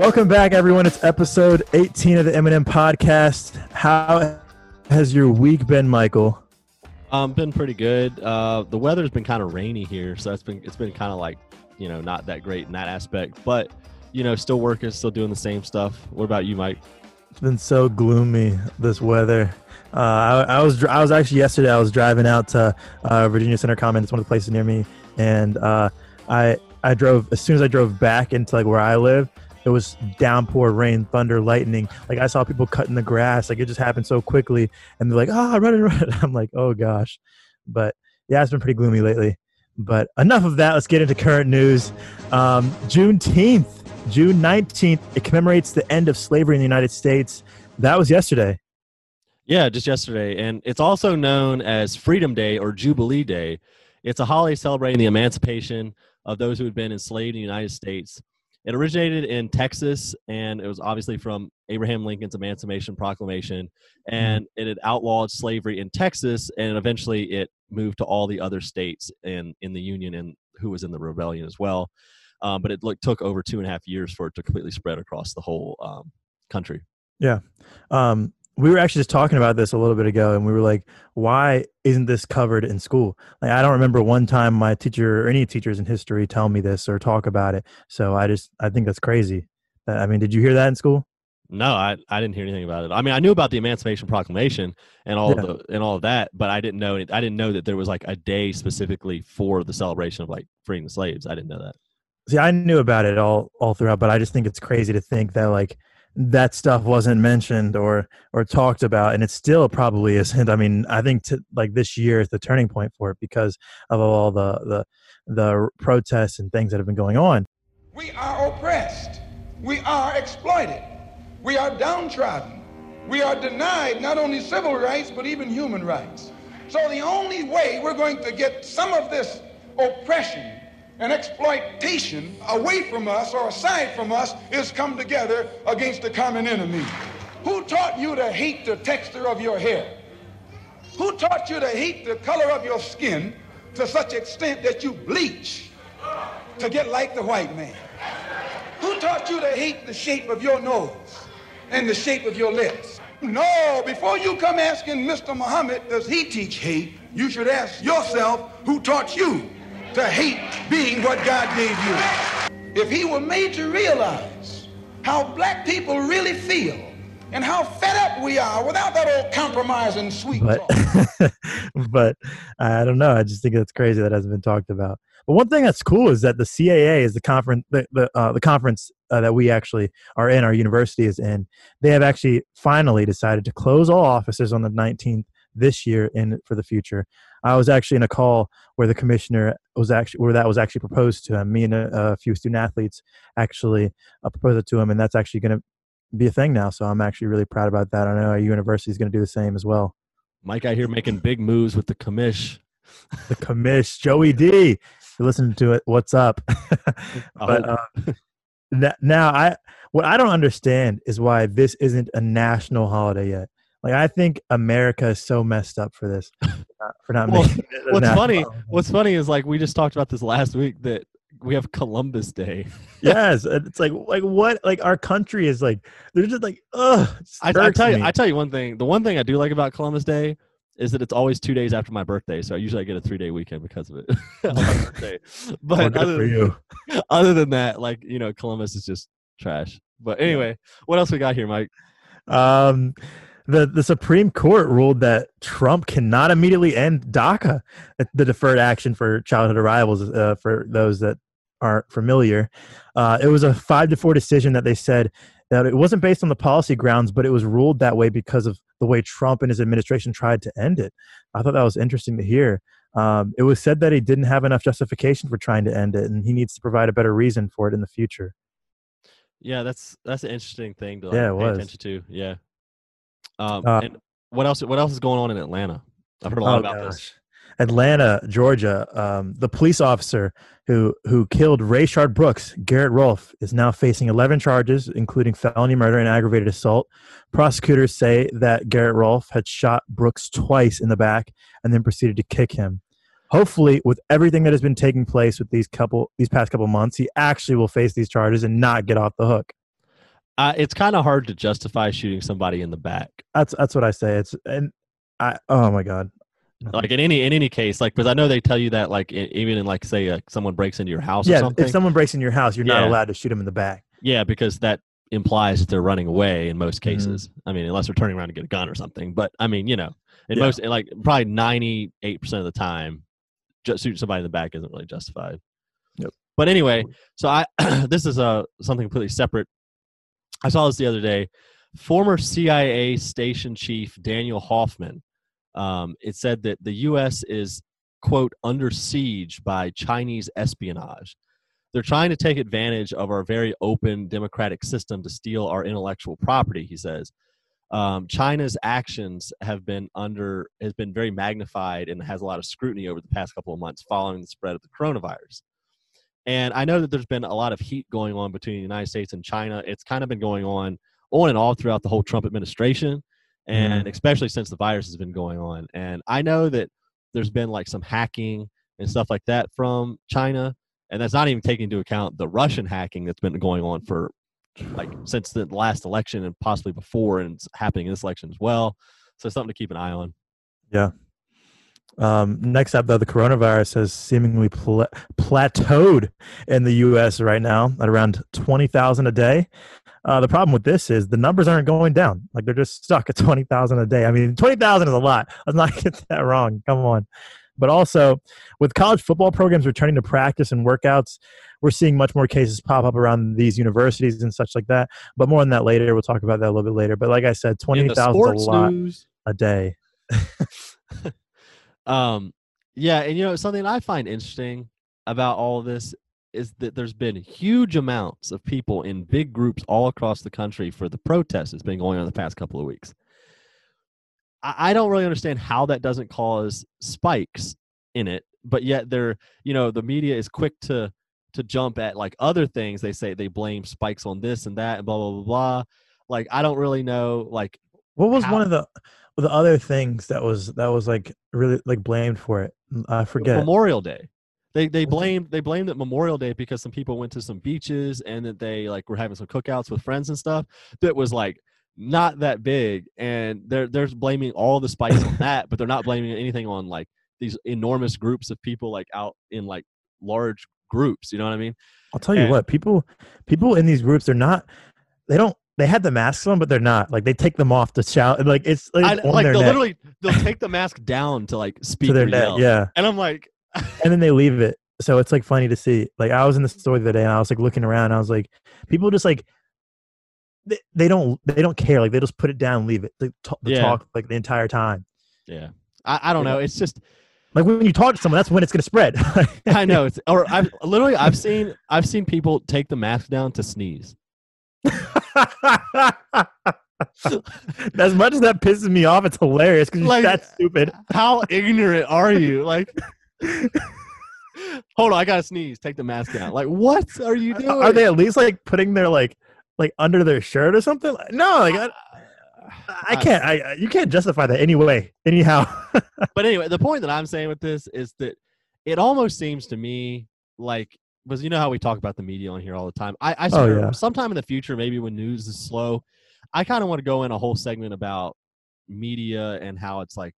Welcome back, everyone. It's episode 18 of the Eminem podcast. How has your week been, Michael? Um, been pretty good. Uh, the weather's been kind of rainy here, so it's been it's been kind of like you know not that great in that aspect. But you know, still working, still doing the same stuff. What about you, Mike? It's been so gloomy this weather. Uh, I, I, was I was actually yesterday. I was driving out to uh, Virginia Center Common. It's one of the places near me, and uh, I I drove as soon as I drove back into like where I live. It was downpour, rain, thunder, lightning. Like I saw people cutting the grass. Like it just happened so quickly, and they're like, "Ah, run, and run!" I'm like, "Oh gosh," but yeah, it's been pretty gloomy lately. But enough of that. Let's get into current news. Um, Juneteenth, June 19th, it commemorates the end of slavery in the United States. That was yesterday. Yeah, just yesterday. And it's also known as Freedom Day or Jubilee Day. It's a holiday celebrating the emancipation of those who had been enslaved in the United States. It originated in Texas, and it was obviously from Abraham Lincoln's Emancipation Proclamation. Mm-hmm. And it had outlawed slavery in Texas, and eventually it moved to all the other states in, in the Union and who was in the rebellion as well. Um, but it look, took over two and a half years for it to completely spread across the whole um, country. Yeah. Um, we were actually just talking about this a little bit ago and we were like why isn't this covered in school? Like i don't remember one time my teacher or any teachers in history tell me this or talk about it. So i just i think that's crazy. I mean did you hear that in school? No i, I didn't hear anything about it. I mean i knew about the emancipation proclamation and all yeah. the and all of that but i didn't know i didn't know that there was like a day specifically for the celebration of like freeing the slaves. I didn't know that. See i knew about it all all throughout but i just think it's crazy to think that like that stuff wasn't mentioned or or talked about and it still probably isn't. I mean i think to, like this year is the turning point for it because of all the the the protests and things that have been going on. We are oppressed. We are exploited. We are downtrodden. We are denied not only civil rights but even human rights. So the only way we're going to get some of this oppression and exploitation away from us or aside from us is come together against a common enemy. Who taught you to hate the texture of your hair? Who taught you to hate the color of your skin to such extent that you bleach to get like the white man? Who taught you to hate the shape of your nose and the shape of your lips? No, before you come asking Mr. Muhammad, does he teach hate? You should ask yourself, who taught you to hate being what God gave you. If he were made to realize how black people really feel and how fed up we are without that old compromising sweet but, but I don't know. I just think that's crazy that hasn't been talked about. But one thing that's cool is that the CAA is the conference, the the, uh, the conference uh, that we actually are in, our university is in. They have actually finally decided to close all offices on the 19th this year and for the future. I was actually in a call where the commissioner was actually where that was actually proposed to him. Me and a, a few student athletes actually uh, proposed it to him, and that's actually going to be a thing now. So I'm actually really proud about that. I know our university is going to do the same as well. Mike out here making big moves with the commish. the commish, Joey D. You're listening to it. What's up? but uh, now I what I don't understand is why this isn't a national holiday yet. Like I think America is so messed up for this, for not, well, making it. What's funny? What's funny is like we just talked about this last week that we have Columbus Day. yes, it's like like what like our country is like they're just like ugh. I, I, tell you, I tell you one thing. The one thing I do like about Columbus Day is that it's always two days after my birthday, so I usually I get a three day weekend because of it my birthday. But oh, other, than, other than that, like you know, Columbus is just trash. But anyway, what else we got here, Mike? Um the, the Supreme Court ruled that Trump cannot immediately end DACA, the deferred action for childhood arrivals, uh, for those that aren't familiar. Uh, it was a five to four decision that they said that it wasn't based on the policy grounds, but it was ruled that way because of the way Trump and his administration tried to end it. I thought that was interesting to hear. Um, it was said that he didn't have enough justification for trying to end it, and he needs to provide a better reason for it in the future. Yeah, that's that's an interesting thing to like, yeah, pay was. attention to. Yeah, um, uh, and what else? What else is going on in Atlanta? I've heard a lot oh, about gosh. this. Atlanta, Georgia. Um, the police officer who who killed Rayshard Brooks, Garrett Rolfe, is now facing 11 charges, including felony murder and aggravated assault. Prosecutors say that Garrett Rolfe had shot Brooks twice in the back and then proceeded to kick him. Hopefully, with everything that has been taking place with these couple these past couple months, he actually will face these charges and not get off the hook. It's kind of hard to justify shooting somebody in the back. That's that's what I say. It's and I oh my god. Like in any in any case, like because I know they tell you that like i- even in like say uh, someone breaks into your house or yeah, if someone breaks in your house, you're not allowed to shoot them in the back. yeah, because that implies that they're running away in most Mhm. cases. I mean, unless they're turning around to get a gun or something. But I mean, you know, in Yeah. most like probably ninety eight percent of the time, just shooting somebody in the back isn't really justified. Yep. But anyway, so I this is uh, something completely separate. I saw this the other day. Former CIA station chief Daniel Hoffman. Um, it said that the U.S. is quote under siege by Chinese espionage. They're trying to take advantage of our very open democratic system to steal our intellectual property. He says. Um, China's actions have been under has been very magnified and has a lot of scrutiny over the past couple of months following the spread of the coronavirus. And I know that there's been a lot of heat going on between the United States and China. It's kind of been going on on and off throughout the whole Trump administration, and mm-hmm. especially since the virus has been going on. And I know that there's been like some hacking and stuff like that from China, and that's not even taking into account the Russian hacking that's been going on for like since the last election and possibly before, and it's happening in this election as well. So something to keep an eye on. Um, next up, though, the coronavirus has seemingly pla- plateaued in the U.S. right now at around 20,000 a day. Uh, the problem with this is the numbers aren't going down. Like they're just stuck at 20,000 a day. I mean, 20,000 is a lot. Let's not get that wrong. Come on. But also, with college football programs returning to practice and workouts, we're seeing much more cases pop up around these universities and such like that. But more on that later. We'll talk about that a little bit later. But like I said, In the 20,000 is a lot news, a day. um, yeah, and you know something I find interesting about all this is that there's been huge amounts of people in big groups all across the country for the protest that's been going on the past couple of weeks. I, I don't really understand how that doesn't cause spikes in it, but yet they're you know the media is quick to to jump at like other things. They say they blame spikes on this and that and blah blah blah blah. Like I don't really know like What was one of the the other things that was that was like really like blamed for it? Mm, I forget. Memorial Day. They they blamed they blamed it Memorial Day because some people went to some beaches and that they like were having some cookouts with friends and stuff that was like not that big and they're they're blaming all the spikes on that but they're not blaming anything on like these enormous groups of people like out in like large groups you know what I mean I'll tell you and- what, people people in these groups they're not they don't they had the masks on, but they're not. Like they take them off to shout. Like it's like, I, like they'll neck, literally they'll take the mask down to like speak to their neck. yell. Yeah. and I'm like And then they leave it. So it's like funny to see. Like I was in the store the other day and I was like looking around. And I was like, people just like they, they don't they don't care. Like they just put it down leave it. They talk, the Yeah. talk like the entire time. yeah I, I don't know it's just Like when you talk to someone, that's when it's gonna spread. I know it's or I've literally I've seen I've seen people take the mask down to sneeze. as much as that pisses me off, it's hilarious because Like- you're that stupid. How ignorant are you? Like, hold on, I gotta sneeze. Take the mask down. Like, what are you doing? Are they at least like putting their like like under their shirt or something? No, like I, I uh, can't. I I- you can't justify that anyway. Anyhow, But anyway, the point that I'm saying with this is that it almost seems to me like because you know how we talk about the media on here all the time. I, I swear, Oh, yeah. sometime in the future, maybe when news is slow, I kind of want to go in a whole segment about media and how it's like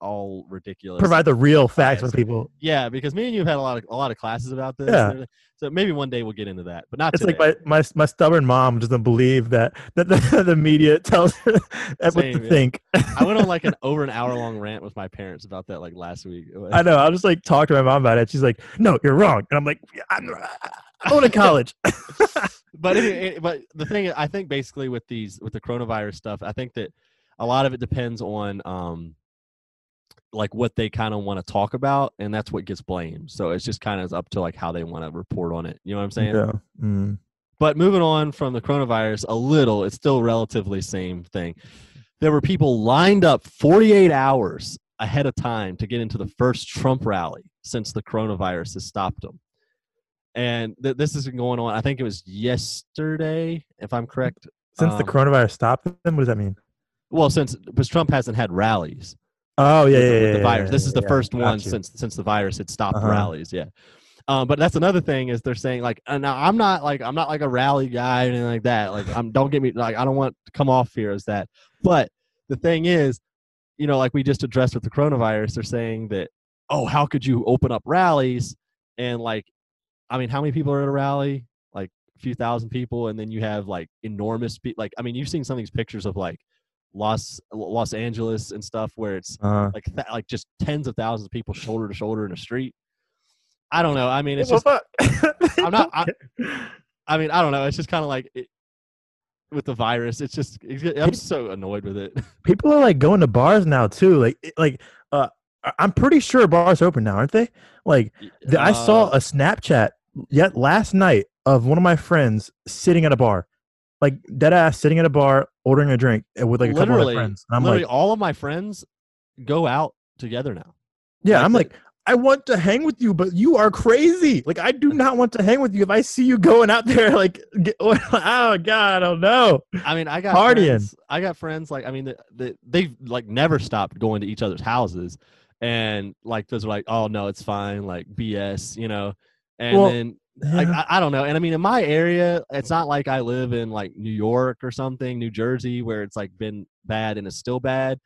all ridiculous. provide the real facts for biased. people. Yeah, because me and you have had a lot of a lot of classes about this. Yeah. So maybe one day we'll get into that, but not It's today. like my, my my stubborn mom doesn't believe that that the, the media tells her what to yeah. think. I went on like an over an hour long rant with my parents about that like last week. I know. I'll just like talk to my mom about it. She's like, "No, you're wrong," and I'm like, "I'm, I'm going to college." but anyway, but the thing I think basically with these with the coronavirus stuff, I think that a lot of it depends on um like what they kind of want to talk about, and that's what gets blamed. So it's just kind of up to like how they want to report on it. You know what I'm saying? yeah. Mm. But moving on from the coronavirus a little, it's still relatively same thing. There were people lined up 48 hours ahead of time to get into the first Trump rally since the coronavirus has stopped them. And th- this has been going on. I think it was yesterday, if I'm correct. Since the Um, coronavirus stopped them, what does that mean? Well, since because Trump hasn't had rallies Oh yeah, with, yeah, the- with yeah, the virus. yeah, This is the first one since since the virus had stopped Uh-huh. rallies. Yeah. Um, but that's another thing is they're saying like, and now I'm not like I'm not like a rally guy or anything like that. Like, I'm don't get me like I don't want to come off here as that. But the thing is, you know, like we just addressed with the coronavirus, they're saying that oh, how could you open up rallies and like, I mean, how many people are at a rally? Like a few thousand people, and then you have like enormous pe- like I mean, you've seen some of these pictures of like Los Los Angeles and stuff where it's Uh, like th- like just tens of thousands of people shoulder to shoulder in a street. I don't know. I mean, it's well, just. I'm not- I- I mean, I don't know. It's just kind of like it, with the virus. It's just. I'm so annoyed with it. People are like going to bars now too. Like, like, uh, I'm pretty sure bars are open now, aren't they? Like, the, I saw Uh, a Snapchat yet last night of one of my friends sitting at a bar, like dead ass sitting at a bar ordering a drink uh, with like a couple of literally, friends. And I'm literally like, all of my friends go out together now. yeah, like I'm the- like, I want to hang with you, but you are crazy. Like, I do not want to hang with you if I see you going out there. Like, get, oh god, I don't know. I mean, I got Partying. Friends, I got friends like I mean, the, the, they've like never stopped going to each other's houses, and like those are like, oh no, it's fine, like BS, you know. And Well, then like Yeah. I, I don't know, and I mean, in my area, it's not like I live in like New York or something, New Jersey, where it's like been bad and it's still bad.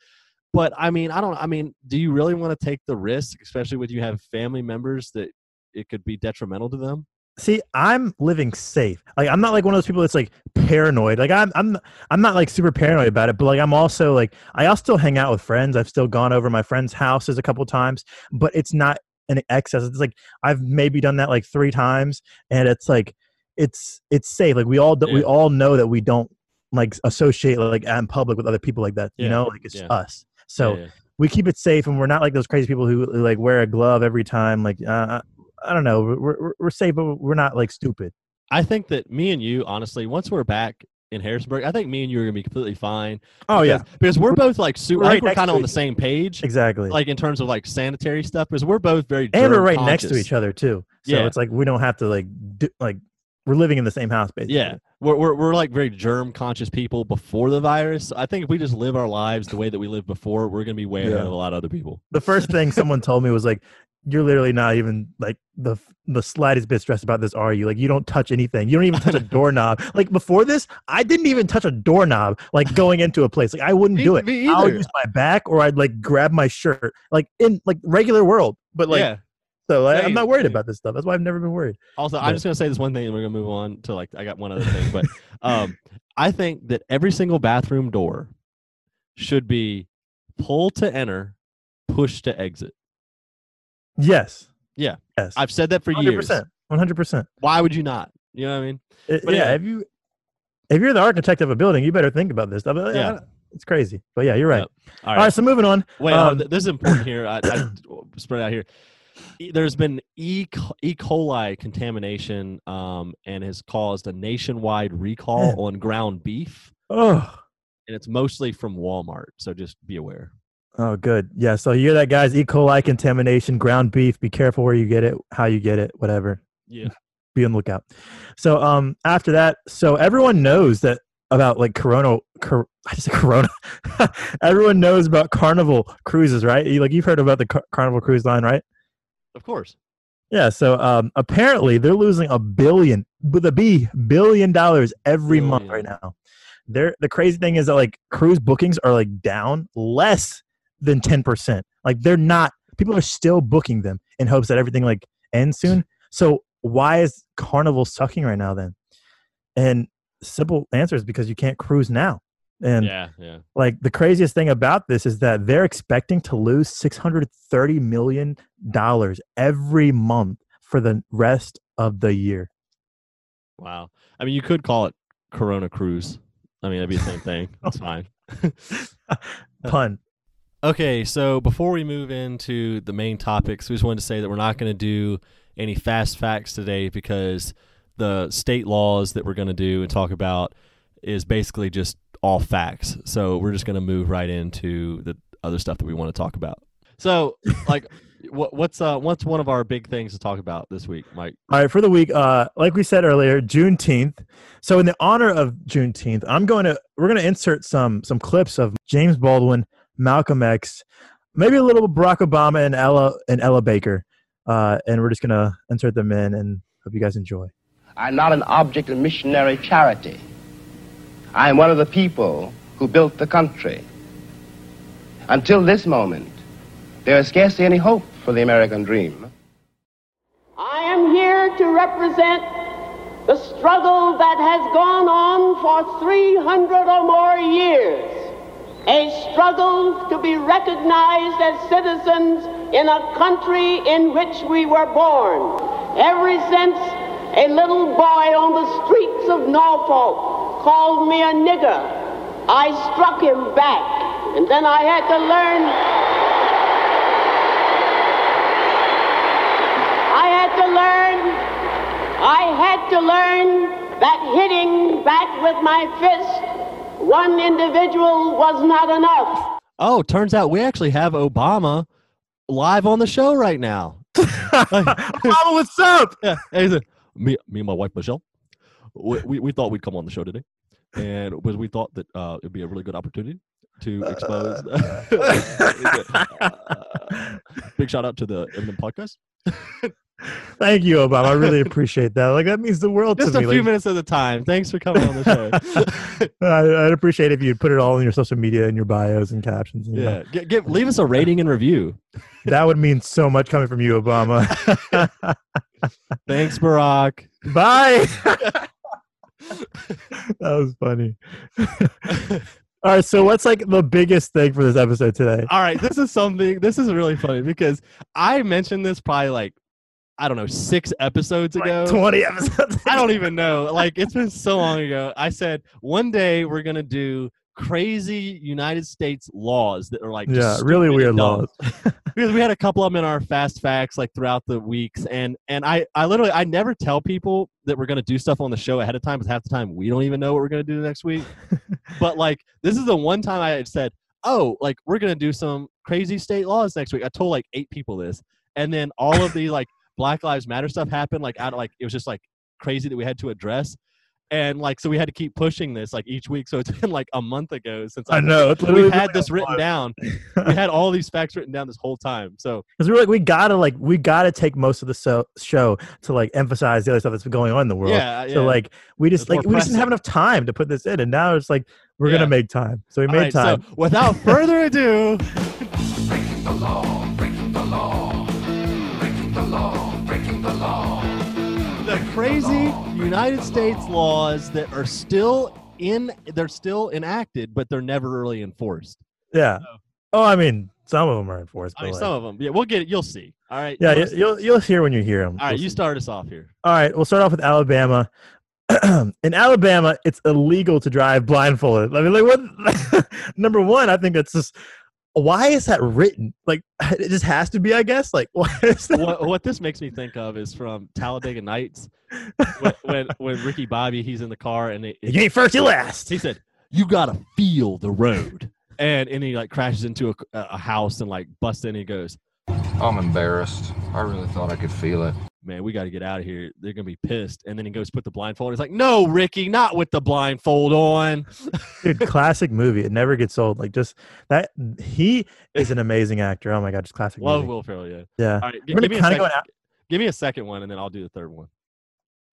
But I mean, I don't. I mean, do you really want to take the risk, especially when you have family members that it could be detrimental to them? See, I'm living safe. Like I'm not like one of those people that's like paranoid. Like I'm I'm I'm not like super paranoid about it, but like I'm also like I'll still hang out with friends. I've still gone over my friends' houses a couple times, but it's not an excess. It's like I've maybe done that like 3 times and it's like it's it's safe. Like we all do, we all know that we don't like associate like in public with other people like that, you know? Like it's yeah. us. So Yeah, yeah. we keep it safe and we're not like those crazy people who like wear a glove every time like uh, i don't know we're, we're, we're safe but we're not like stupid I think that me and you, honestly, once we're back in Harrisonburg, I think me and you are gonna be completely fine. oh because, because we're both like super. We're right we're kind of on the same page, exactly like in terms of like sanitary stuff, because we're both very and we're right next to each other too so Yeah. it's like we don't have to like do, like we're living in the same house basically Yeah, we're, we're we're like very germ conscious people before the virus. I think if we just live our lives the way that we lived before, we're gonna be way ahead Yeah. of a lot of other people. the first thing someone told me was like you're literally not even like the the slightest bit stressed about this are you like you don't touch anything you don't even touch a doorknob like before this i didn't even touch a doorknob like going into a place like i wouldn't do it me i'll either. use my back or i'd like grab my shirt like in like regular world but like yeah. So I, I'm not worried about this stuff. That's why I've never been worried. Also, But- I'm just gonna say this one thing, and we're gonna move on to like I got one other thing, but um, I think that every single bathroom door should be pull to enter, push to exit. Yes. Yeah. Yes. I've said that for Hundred years. percent. One hundred percent. Why would you not? You know what I mean? It- But Yeah. yeah. If you if you're the architect of a building, you better think about this stuff. Yeah. Yeah. It's crazy. But yeah, you're right. Yep. All All right. right. So moving on. Wait, um, th- this is important here. I, I spread out here. There's been E. e. coli contamination, um, and has caused a nationwide recall on ground beef, Oh. and it's mostly from Walmart. So just be aware. Oh, good. Yeah. So you hear that, guys? E. coli contamination, ground beef. Be careful where you get it, how you get it, whatever. Yeah. Be on the lookout. So um, after that, so everyone knows that about like Corona. Cor- I just said Corona. everyone knows about Carnival cruises, right? You, like you've heard about the Car- Carnival cruise line, right? Of course. Yeah. So um, apparently they're losing a billion with a B billion dollars every month right now. They're the crazy thing is that like cruise bookings are like down less than ten percent. Like they're not. People are still booking them in hopes that everything like ends soon. So why is Carnival sucking right now then? And simple answer is because you can't cruise now. And yeah. Yeah. like the craziest thing about this is that they're expecting to lose 630 million dollars every month for the rest of the year. Wow. I mean, you could call it Corona Cruise. I mean, that'd be the same thing. That's fine. Pun. Okay, so before we move into the main topics, we just wanted to say that we're not going to do any fast facts today because the state laws that we're going to do and talk about is basically just all facts. So we're just going to move right into the other stuff that we want to talk about. So, like, what, what's uh, what's one of our big things to talk about this week, Mike? All right, for the week, uh, like we said earlier, Juneteenth. So in the honor of Juneteenth, I'm going to we're going to insert some some clips of James Baldwin, Malcolm X, maybe a little Barack Obama and Ella and Ella Baker. uh, and we're just gonna insert them in and hope you guys enjoy. I'm not an object of missionary charity. I am one of the people who built the country. Until this moment, there is scarcely any hope for the American dream. I am here to represent the struggle that has gone on for 300 or more years. A struggle to be recognized as citizens in a country in which we were born. Ever since a little boy on the streets of Norfolk called me a nigger, I struck him back. And then I had to learn. I had to learn. I had to learn that hitting back with my fist one individual was not enough. Oh, turns out we actually have Obama live on the show right now. Obama, what's up? Yeah, and he said, me, me and my wife Michelle, we, we, we thought we'd come on the show today, and because we thought that uh, it'd be a really good opportunity to expose. Uh, big shout out to the Eminem podcast. Thank you, Obama. I really appreciate that. Like that means the world Just to a me. few Like, minutes at a time. Thanks for coming on the show. I, I'd appreciate if you'd put it all in your social media and your bios and captions. know. yeah, give, give, leave us a rating and review. that would mean so much coming from you, Obama. Thanks, Barack. Bye. that was funny. All right, so what's like the biggest thing for this episode today? All right, this is something. This is really funny because I mentioned this probably like I don't know six episodes ago. Like Twenty episodes. I don't even know. Like it's been so long ago. I said one day we're gonna do crazy United States laws that are like just Yeah, really weird dumb. laws. because we had a couple of them in our fast facts like throughout the weeks and and I I literally I never tell people that we're gonna do stuff on the show ahead of time because half the time we don't even know what we're gonna do next week. but like this is the one time I had said, oh, like we're gonna do some crazy state laws next week. I told like eight people this, and then all of the like Black Lives Matter stuff happened. Like out of like it was just like crazy that we had to address. And like so, we had to keep pushing this like each week. So it's been like a month ago since I know. We had been this written month. down. We had all these facts written down this whole time. So Because we were like, we gotta like, we gotta take most of the so- show to like emphasize the other stuff that's been going on in the world. yeah, yeah. So like, we just like more we just didn't have enough time to put this in, and now it's like we're Yeah. gonna make time. So we All made right, time. So without further ado, crazy United States laws that are still in, they're still enacted, but they're never really enforced. yeah. Oh, I mean, some of them are enforced. I But mean, like, some of them. Yeah, we'll get it. You'll see. All right. yeah, You you- wanna- you'll you'll hear when you hear them. all right. You start us off here. All right, we'll start off with Alabama. in Alabama, it's illegal to drive blindfolded. I mean, like, what? Number one, I think that's just why is that written? Like, it just has to be, I guess. Like, why is that? what, what this makes me think of is from Talladega Nights when, when when Ricky Bobby he's in the car and it, You ain't first, you last. he said you gotta feel the road and and he like crashes into a, a house and like busts in and he goes I'm embarrassed. I really thought I could feel it. Man we got to get out of here they're gonna be pissed and then he goes put the blindfold he's like no ricky not with the blindfold on Dude, classic movie. It never gets old. Like, just that he is an amazing actor. Oh my god, just classic love movie. will ferrell yeah Yeah. all right We're give me, a second, go give me a second one and then i'll do the third one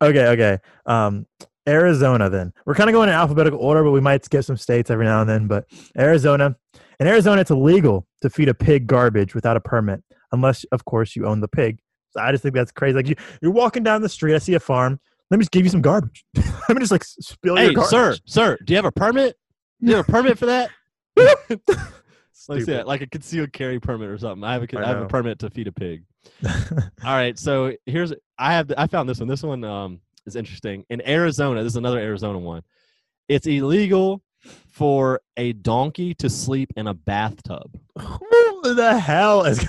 Okay, okay. Um, Arizona. Then we're kind of going in alphabetical order, but we might skip some states every now and then. But Arizona. In Arizona, it's illegal to feed a pig garbage without a permit, unless, of course, you own the pig. So I just think that's crazy. Like you, you're walking down the street, I see a farm. Let me just give you some garbage. Let me just like spill hey your garbage. sir sir do you have a permit do you have a permit for that like, yeah, like a concealed carry permit or something. I have a, I I have a permit to feed a pig. All right, so here's I have I found this one. This one um is interesting. In Arizona, this is another Arizona one. It's illegal for a donkey to sleep in a bathtub. Who the hell is?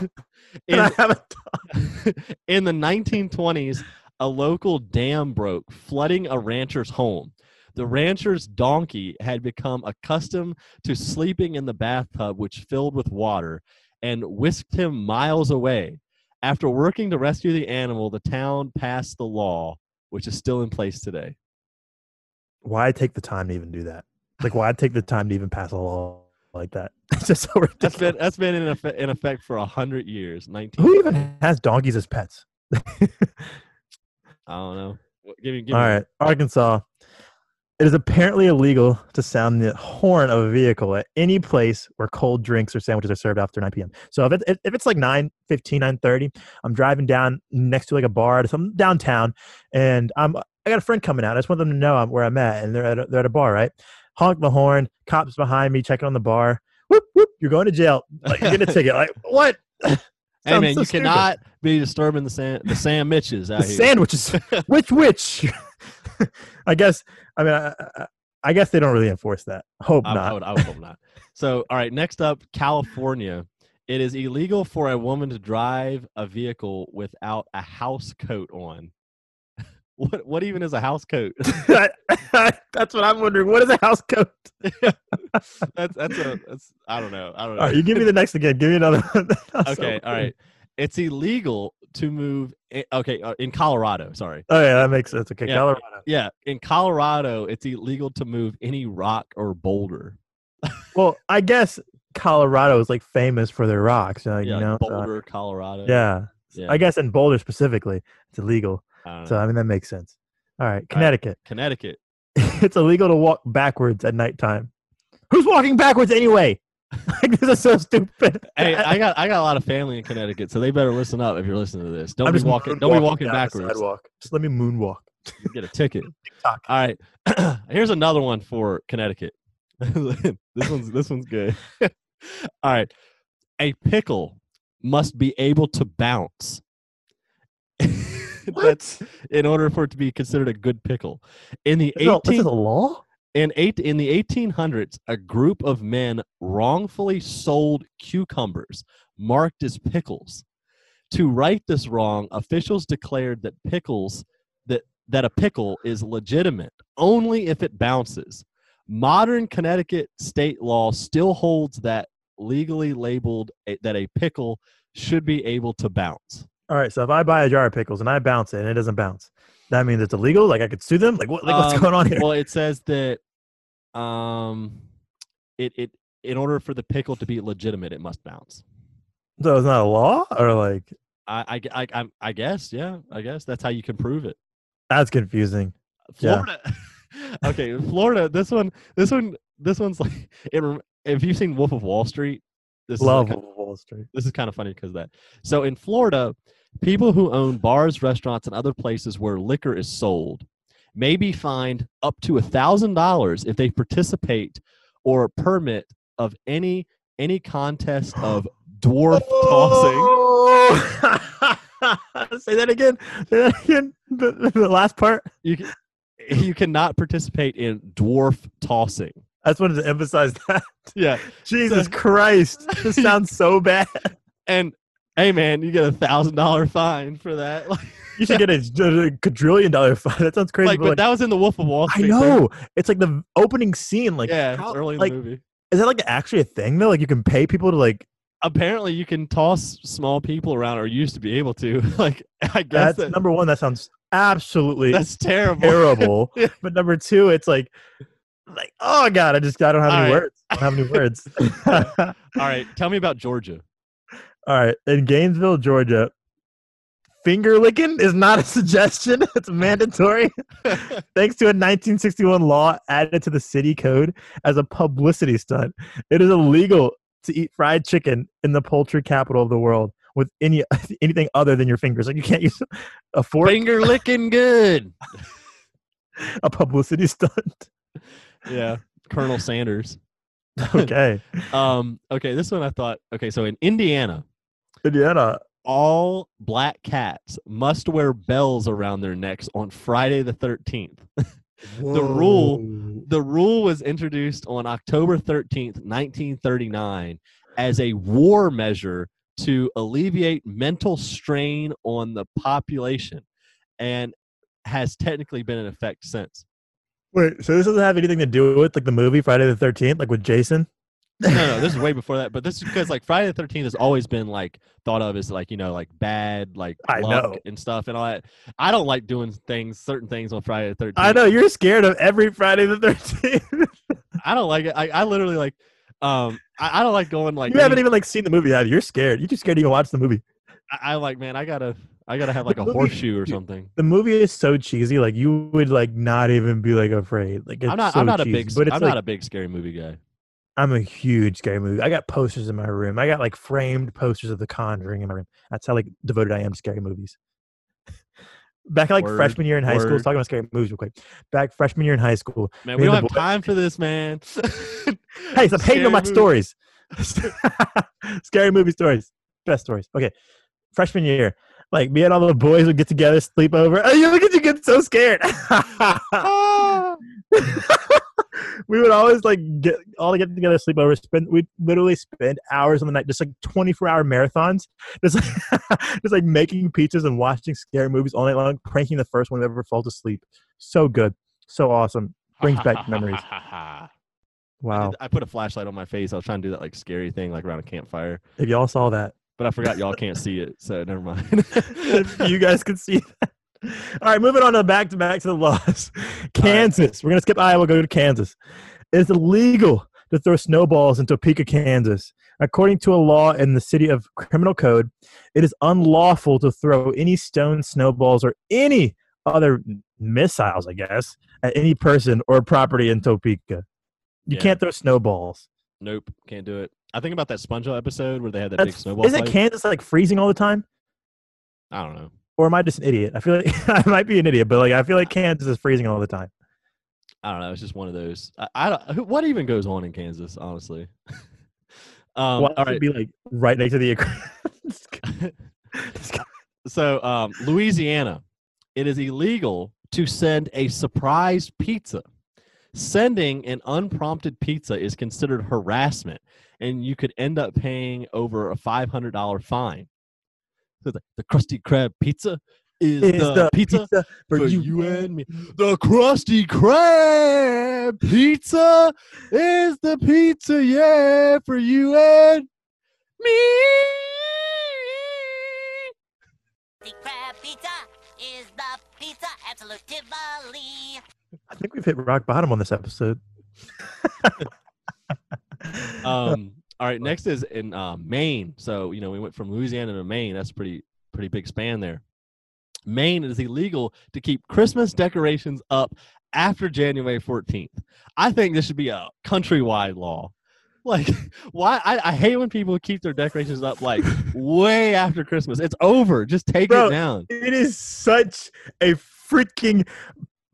Can In, I have a in the 1920s, a local dam broke, flooding a rancher's home. The rancher's donkey had become accustomed to sleeping in the bathtub, which filled with water, and whisked him miles away. After working to rescue the animal, the town passed the law, which is still in place today. Why take the time to even do that? Like, why take the time to even pass a law? Like that. It's just so ridiculous. That's been that's been in effect, in effect for a hundred years. Nineteen. Who even has donkeys as pets? I don't know. Give me. Give All me right, Arkansas. It is apparently illegal to sound the horn of a vehicle at any place where cold drinks or sandwiches are served after 9 p.m. So if, it, if it's like 9 15, 9 30, I'm driving down next to like a bar or something downtown, and I'm I got a friend coming out. I just want them to know I'm where I'm at, and they're at a, they're at a bar, right? Honk the horn, cops behind me checking on the bar. Whoop whoop! You're going to jail. Like you get a ticket. Like what? Hey man, so you stupid. cannot be disturbing the Sam the Sam Mitches out the here. sandwiches. which which? I guess. I mean, I, I, I guess they don't really enforce that. Hope I not. would, I would hope not. So, all right, next up, California. It is illegal for a woman to drive a vehicle without a house coat on. What what even is a house coat? that's what I'm wondering. What is a house coat? that's that's a that's I don't know. I don't know. All right, you give me the next again. Give me another. so okay, all right. It's illegal to move. i- Okay, uh, in Colorado. Sorry. Oh yeah, that makes sense. Okay, Yeah. Colorado. Yeah, in Colorado, it's illegal to move any rock or boulder. Well, I guess Colorado is like famous for their rocks. uh, Yeah, you know. so- Boulder, Colorado. yeah. yeah. I guess in Boulder specifically, it's illegal. I know. So I mean that makes sense. All right, Connecticut. Connecticut. it's illegal to walk backwards at nighttime. Who's walking backwards anyway? like this is so stupid. Hey, I got I got a lot of family in Connecticut, so they better listen up if you're listening to this. Don't I'm be just walking. Don't be walking backwards. Sidewalk. Just let me moonwalk. You get a ticket. All right. Here's another one for Connecticut. this one's this one's good. All right. A pickle must be able to bounce. That's in order for it to be considered a good pickle. In the This is a- this 18 is a law. in eight in the 1800s, a group of men wrongfully sold cucumbers marked as pickles. To right this wrong, officials declared that pickles that that a pickle is legitimate only if it bounces. Modern Connecticut state law still holds that legally labeled a, that a pickle should be able to bounce. All right, so if I buy a jar of pickles and I bounce it and it doesn't bounce, that means it's illegal. Like I could sue them. Like what? Like what's Um, going on here? Well, it says that um, it it in order for the pickle to be legitimate, it must bounce. so it's not a law, or like I I, I, I'm- I guess yeah, I guess that's how you can prove it. that's confusing. Yeah. Florida. okay, Florida. This one, this one, this one's like. It, if you've seen Wolf of Wall Street, this Love is like, Wolf of Wall Street. this is kind of funny because of that. So in Florida, people who own bars, restaurants, and other places where liquor is sold may be fined up to a thousand dollars if they participate or permit of any any contest of dwarf tossing. tossing. Say that again. Say that again. The, the last part. You can, you cannot participate in dwarf tossing. I just wanted to emphasize that. Yeah, Jesus Christ, this sounds so bad. and hey man, you get a thousand dollar fine for that. Like, You should get a, a quadrillion dollar fine. That sounds crazy. like, but but like, that was in the Wolf of Wall I Street. too. know. It's like the opening scene. Like, yeah, how- early in like, the movie. is that like actually a thing though? Like, you can pay people to like. apparently you can toss small people around or used to be able to like i guess That's that, number one. That sounds absolutely that's terrible terrible. But number two, it's like, like, oh god, I just I don't have All any right. words. I don't have any words. all right tell me about georgia All right, in Gainesville, Georgia, finger licking is not a suggestion; it's mandatory. Thanks to a 1961 law added to the city code as a publicity stunt, it is illegal to eat fried chicken in the poultry capital of the world with any anything other than your fingers. Like you can't use a fork, finger licking good a publicity stunt. yeah colonel sanders Okay, um okay this one i thought okay so in indiana Indiana. all black cats must wear bells around their necks on friday the 13th The rule- the rule was introduced on October 13th, 1939, as a war measure to alleviate mental strain on the population and has technically been in effect since. Wait, so this doesn't have anything to do with like the movie Friday the Thirteenth, like with Jason? No, no, this is way before that, but this is because like Friday the 13th has always been like thought of as like, you know, like bad, like I luck know. and stuff and all that. I don't like doing things, certain things on Friday the 13th. I know you're scared of every Friday the Thirteenth. I don't like it. I, I literally like Um, I, I don't like going like you haven't even like seen the movie. Have you? You're scared. You're too scared to even watch the movie. I, I like man. I gotta I gotta have like a movie- horseshoe or something. The movie is so cheesy. Like you would like not even be like afraid. Like it's I'm not So I'm not a big But I'm like, not a big scary movie guy. I'm a huge scary movie. I got posters in my room. I got like framed posters of The Conjuring in my room. That's how like devoted I am to scary movies. Back like Word, freshman year in high school, talking about scary movies real quick. Back freshman year in high school. Man, we don't have boy- time for this, man. Hey, stop hating on my movie. stories. scary movie stories. Best stories. Okay. Freshman year. Like me and all the boys would get together, sleep over. Oh, you look at you get so scared. Ah. We would always like get all get together, sleep over, spend we'd literally spend hours on the night, just like 24 hour marathons. Just like, just like making pizzas and watching scary movies all night long, pranking the first one who ever falls asleep. So good. So awesome. Brings back memories. I, Wow. did- I put a flashlight on my face. I was trying to do that like scary thing, like around a campfire, If y'all saw that. but I forgot y'all can't see it, so never mind. if you guys can see that. All right, moving on to the back to back to the laws. Kansas. We're gonna skip Iowa, go to Kansas. It's illegal to throw snowballs in Topeka, Kansas. According to a law in the city of criminal code, it is unlawful to throw any stone, snowballs, or any other missiles, I guess, at any person or property in Topeka. You Yeah. can't throw snowballs. nope, can't do it. I think about that SpongeBob episode where they had that big That's, snowball isn't fight. Kansas like freezing all the time? I don't know. Or am I just an idiot? I feel like I might be an idiot, but like I feel like Kansas is freezing all the time. I don't know. It's just one of those. I, I don't. Who, what even goes on in Kansas, honestly? um, Well, all would be like right next to the. So, um, Louisiana, it is illegal to send a surprise pizza. Sending an unprompted pizza is considered harassment, and you could end up paying over a five hundred dollar fine. So the, the Krusty Krab pizza is, Is the, pizza, for, for you, and me. The Krusty Krab pizza is the pizza, yeah, for you and me. The crab pizza is the pizza absolutely. I think we've hit rock bottom on this episode. Um, all right, next is in uh, Maine. So you know we went from Louisiana to Maine. That's pretty pretty big span there. Maine it is illegal to keep Christmas decorations up after January 14th. I think this should be a countrywide law. Like, why? I, I hate when people keep their decorations up like way after Christmas. It's over. Just take Bro, it down. It is such a freaking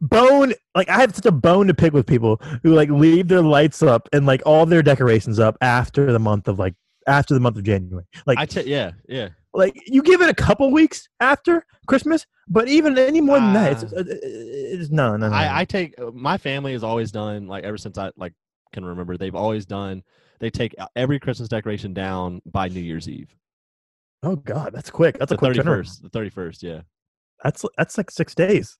bone. Like I have such a bone to pick with people who like leave their lights up and like all their decorations up after the month of like after the month of January. Like I t- yeah yeah. like you give it a couple weeks after Christmas, but even any more than that, it's, Ah. it's, it's no, no, no. no. I, I take uh, my family has always done like ever since I like can remember. They've always done. They take uh, every Christmas decoration down by New Year's Eve. oh God, that's quick. That's the a quick thirty turnaround. The thirty first. Yeah. That's that's like six days.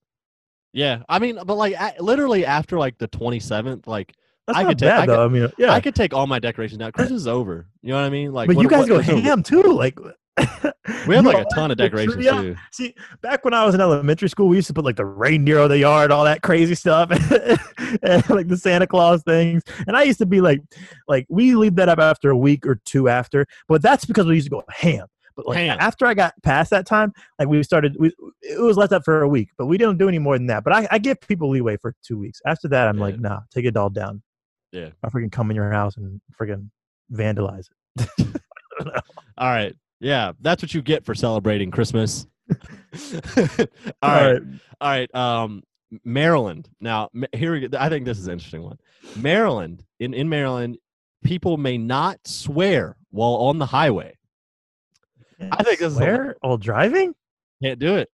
Yeah. I mean, but like a- literally after like the twenty seventh, like That's I not could take- bad I though. I mean, yeah. I could take all my decorations down. Christmas is over. You know what I mean? Like, but what- you guys what- go ham too. Like We have like a ton of decorations up. too. See, back when I was in elementary school, we used to put like the reindeer on the yard, all that crazy stuff, and like the Santa Claus things. And I used to be like, like we leave that up after a week or two after, but that's because we used to go ham. But like Ham. after I got past that time, like we started, we it was left up for a week, but we didn't do any more than that. But I, I give people leeway for two weeks. After that, I'm Yeah. like, nah, take it all down. Yeah. I freaking come in your house and freaking vandalize it. All right. Yeah, that's what you get for celebrating Christmas. all All right. right. All right. Um, Maryland. Now, here we go. I think this is an interesting one. Maryland. In in Maryland, people may not swear while on the highway. I think this is Swear while driving. Can't do it.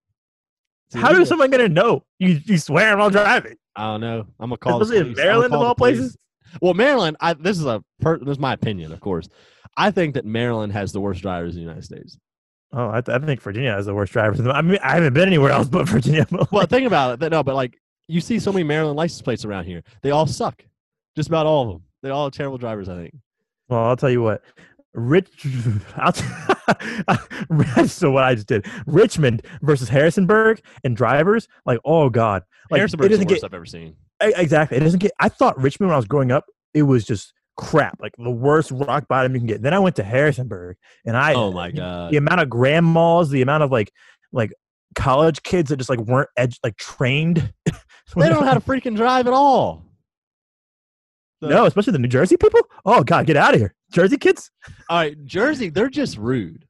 It's How illegal. is someone gonna know you, you swear while driving? I don't know. I'm gonna call. Especially in police. I'm gonna Maryland, of all places. Well, Maryland. I, this is a. Per, this is my opinion, of course. I think that Maryland has the worst drivers in the United States. Oh, I, I think Virginia has the worst drivers. I mean, I haven't been anywhere else but Virginia. but, Well, think about it. No, but like you see so many Maryland license plates around here. They all suck. Just about all of them. They're all terrible drivers. I think. well, I'll tell you what. Rich, I'll t- so what I just did. Richmond versus Harrisonburg and drivers. Like, oh god, like Harrisonburg's it the worst get I've ever seen. exactly. It doesn't get. I thought Richmond when I was growing up, it was just crap, like the worst rock bottom you can get. Then I went to Harrisonburg, and I Oh my god. the amount of grandmas, the amount of like like college kids that just like weren't edge like trained. They don't know how to freaking drive at all. So- no, especially the New Jersey people. Oh God, get out of here, Jersey kids. All right, Jersey, they're just rude.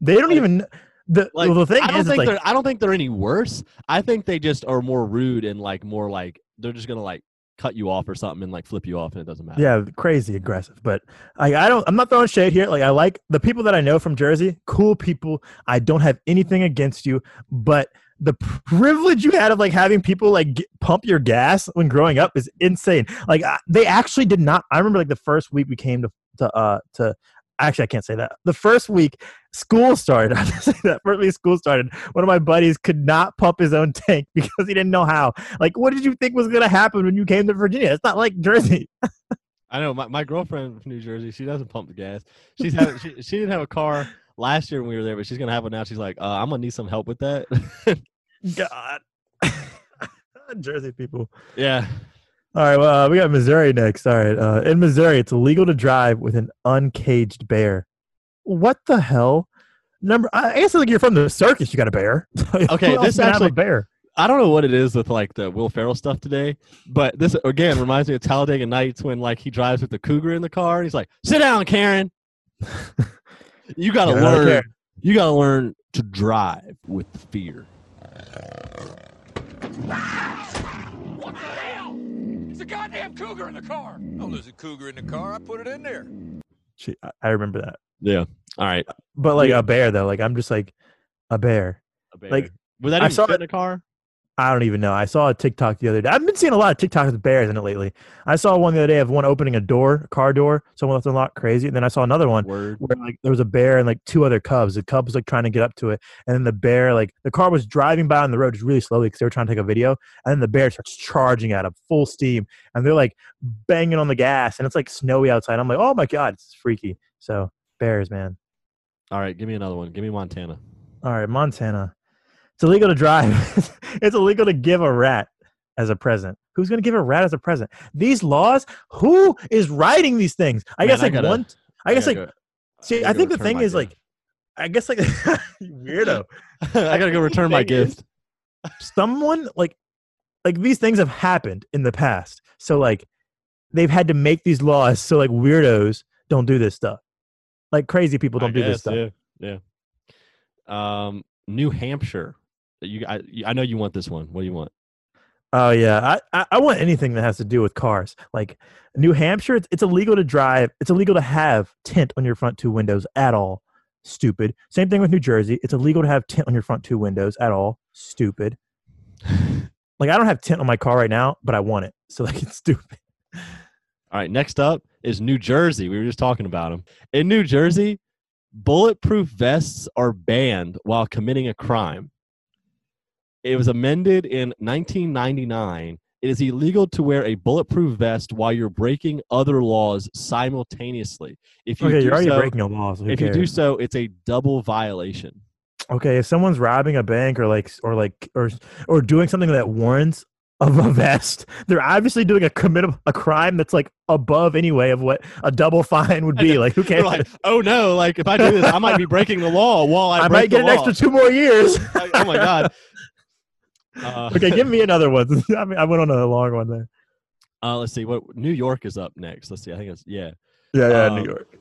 They don't Like- even. The, Like well, the thing I don't is, think like, they're I don't think they're any worse. I think they just are more rude and like more like they're just gonna like cut you off or something and like flip you off and it doesn't matter. yeah, crazy aggressive. But I, I don't. I'm not throwing shade here. Like I like the people that I know from Jersey. Cool people. I don't have anything against you, but the privilege you had of like having people like get, pump your gas when growing up is insane. Like I, they actually did not. I remember like the first week we came to to uh to. Actually, I can't say that. The first week school started. I say that first week school started. One of my buddies could not pump his own tank because he didn't know how. Like, what did you think was gonna happen when you came to Virginia? It's not like Jersey. I know my, my girlfriend from New Jersey, she doesn't pump the gas. She's having she, she didn't have a car last year when we were there, but she's gonna have one now. She's like, uh, I'm gonna need some help with that. God. Jersey people. yeah. All right, well, uh, we got Missouri next. All right, uh, in Missouri, it's illegal to drive with an uncaged bear. What the hell? Number, I guess like you're from the circus. You got a bear. Okay, this actually- a bear. I don't know what it is with like the Will Ferrell stuff today, but this again reminds me of Talladega Nights when like he drives with the cougar in the car and he's like, "Sit down, Karen. you gotta Yeah, I don't learn. You gotta learn to drive with fear." What the hell? It's a goddamn cougar in the car. Oh, there's a cougar in the car. I put it in there. She, I- I remember that. Yeah. All right. But like Yeah. a bear, though, like I'm just like a bear. A bear. Like, was that I even saw fit it- in a car? I don't even know. I saw a TikTok the other day. I've been seeing a lot of TikToks with bears in it lately. I saw one the other day of one opening a door, a car door. Someone left unlocked, crazy. And then I saw another one Word. where like there was a bear and like two other cubs. The cub was like trying to get up to it, and then the bear like the car was driving by on the road just really slowly because they were trying to take a video, and then the bear starts charging at them full steam, and they're like banging on the gas, and it's like snowy outside. I'm like, oh my god, it's freaky. So bears, man. All right. Give me another one. Give me Montana. All right, Montana. It's illegal to drive. it's illegal to give a rat as a present. Who's going to give a rat as a present? These laws. Who is writing these things? I Man, guess I like gotta- one. I guess like gotta see. I I think the thing is gift. like. I guess like weirdo. I gotta go return my gift. someone like like these things have happened in the past so like they've had to make these laws so like weirdos don't do this stuff like crazy people don't I do this stuff Yeah. Yeah. Um, New Hampshire. You, I, I know you want this one. What do you want? oh yeah I, I i want anything that has to do with cars like new hampshire it's, it's illegal to drive it's illegal to have tint on your front two windows at all stupid same thing with new jersey it's illegal to have tint on your front two windows at all stupid like i don't have tint on my car right now but i want it so like it's stupid All right. Next up is New Jersey. We were just talking about them. In New Jersey, bulletproof vests are banned while committing a crime. It was amended in 1999. It is illegal to wear a bulletproof vest while you're breaking other laws simultaneously. If you okay do you're already so, breaking a law so if you do so, it's a double violation. okay if someone's robbing a bank or like or like or or doing something that warrants of a vest they're obviously doing a commit a crime that's like above anyway of what a double fine would be like who cares like, oh no, like if I do this, I might be breaking the law while I, i might get an law. extra two more years Like, oh my god. Uh, okay give me another one I, mean, I went on a long one there Uh, let's see what New York is up next. Let's see. I think it's yeah. yeah yeah Um, new york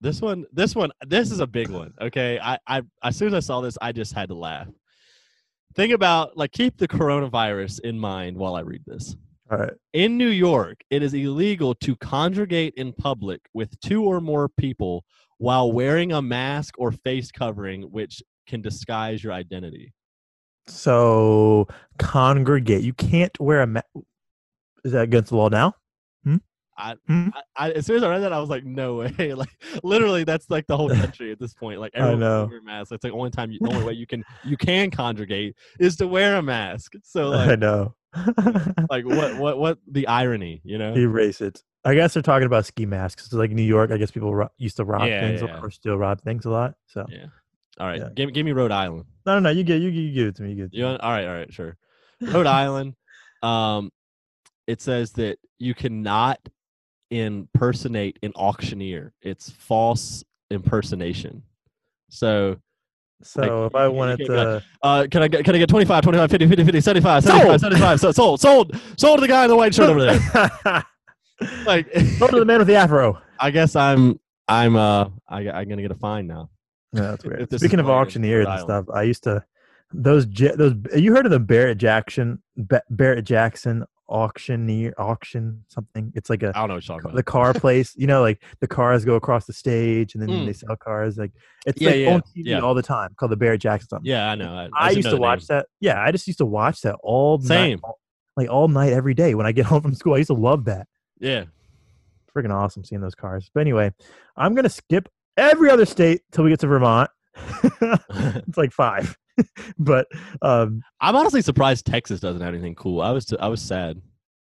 This one, this one, this is a big one. Okay, I, I, as soon as I saw this, I just had to laugh. Think about like keep the coronavirus in mind while I read this. all right In New York, it is illegal to congregate in public with two or more people while wearing a mask or face covering, which can disguise your identity. So congregate you can't wear a ma- is that against the law now I, Hmm? I, I, as soon as I read that, I was like, no way! Like, literally, that's like the whole country at this point. Like, I everyone know. wear masks. That's like the only time, you, the only way you can you can congregate is to wear a mask. So i know like what what what the irony, you know? erase it i guess they're talking about ski masks so like new york i guess people ro- used to rob Yeah, things yeah. or still rob things a lot so Yeah. All right, Yeah. give give me Rhode Island. No, no, no. You get you, you give it to me. You to You me. want, all right, all right, sure. Rhode Island, um, it says that you cannot impersonate an auctioneer. It's false impersonation. So, So Like, if I wanted to, uh, can I get can I get 25, 25, 50, 50, 50, 75, Sold! 75, 75, so, sold, sold, sold to the guy in the white shirt over there. Like, go to the man with the afro. I guess I'm I'm uh I, I'm gonna get a fine now. No, that's weird. If this is Speaking of auctioneers and stuff, I used to those those. You heard of the Barrett Jackson Barrett Jackson auctioneer auction something? It's like a I don't know what you're talking the car place. You know, like the cars go across the stage and then Mm. they sell cars. Like it's Yeah, like yeah, on TV yeah. all the time called the Barrett Jackson. Something. Yeah, I know. I, I just used know to watch name. that. Yeah, I just used to watch that all Same. night, like all night every day when I get home from school. I used to love that. Yeah. Freaking awesome seeing those cars. But anyway, I'm gonna skip every other state till we get to Vermont. it's like five, but um, I'm honestly surprised Texas doesn't have anything cool. I was t- I was sad.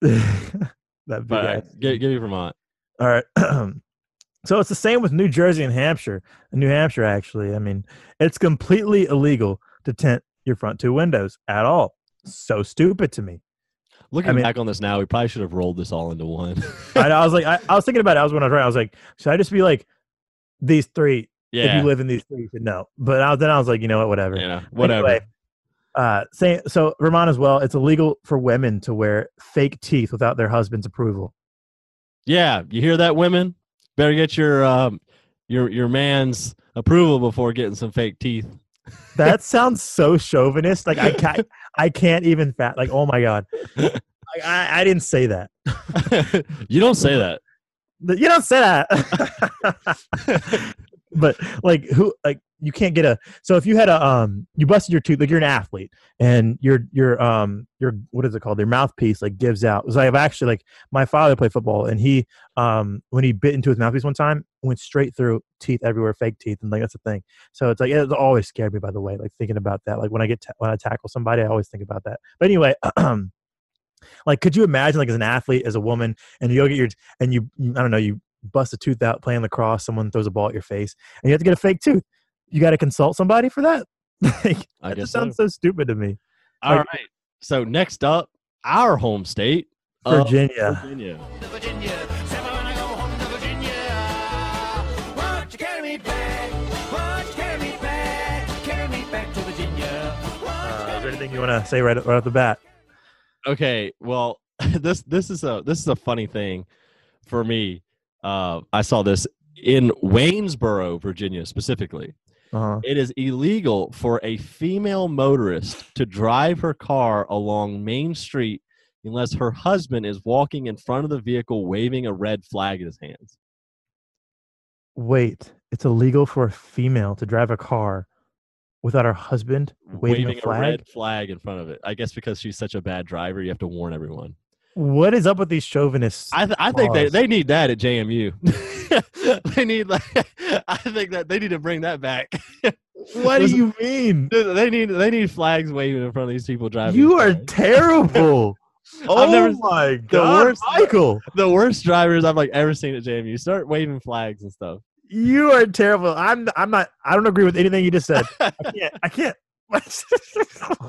that big But uh, give, give me Vermont. All right. so it's the same with New Jersey and Hampshire. New Hampshire, actually. I mean, it's completely illegal to tint your front two windows at all. So stupid to me. Looking mean- back on this now, we probably should have rolled this all into one. I, I was like, I, I was thinking about it. I was when I was writing. I was like, should I just be like these three? Yeah. If you live in these three, you should know. But I, then I was like, you know what? Whatever. you know, whatever. Anyway, uh, say, so Vermont as well. It's illegal for women to wear fake teeth without their husband's approval. Yeah, you hear that, women? Better get your um your your man's approval before getting some fake teeth. That sounds so chauvinist. Like I can't, I can't even fat. Like oh my god, I, I, I didn't say that. you don't say that. You don't say that. but like who, like you can't get a. So if you had a, um, you busted your tooth, like you're an athlete, and your your um your what is it called? Your mouthpiece like gives out. So I've actually like my father played football, and he um when he bit into his mouthpiece one time, went straight through teeth everywhere, fake teeth, and like that's the thing. So it's like it always scared me. By the way, like thinking about that, like when I get ta- when I tackle somebody, I always think about that. But anyway, like could you imagine like as an athlete, as a woman, and you go get your and you you- I don't know you bust a tooth out playing lacrosse, someone throws a ball at your face, and you have to get a fake tooth. You got to consult somebody for that. like, I that just sounds so stupid to me. All like- right. So next up, our home state, Virginia. Virginia. Virginia. Said when I go home to Virginia. Won't you carry me back? Won't you carry me back? Carry me back to Virginia. Won't you Uh, is there anything you want to say right, right off the bat? Okay, well, this this is a this is a funny thing for me. Uh, I saw this in Waynesboro, Virginia, specifically. Uh-huh. It is illegal for a female motorist to drive her car along Main Street unless her husband is walking in front of the vehicle waving a red flag in his hands. Wait, it's illegal for a female to drive a car without her husband waving, a flag. red flag in front of it. I guess because she's such a bad driver, you have to warn everyone. What is up with these chauvinists? I, th- I think they, they need that at JMU. they need like I think that they need to bring that back. what do you mean? they need they need flags waving in front of these people driving. You are terrible. oh never- my god, worst- Michael! the worst drivers I've like ever seen at JMU. Start waving flags and stuff. You are terrible. I'm. I'm not. I don't agree with anything you just said. I can't. I can't.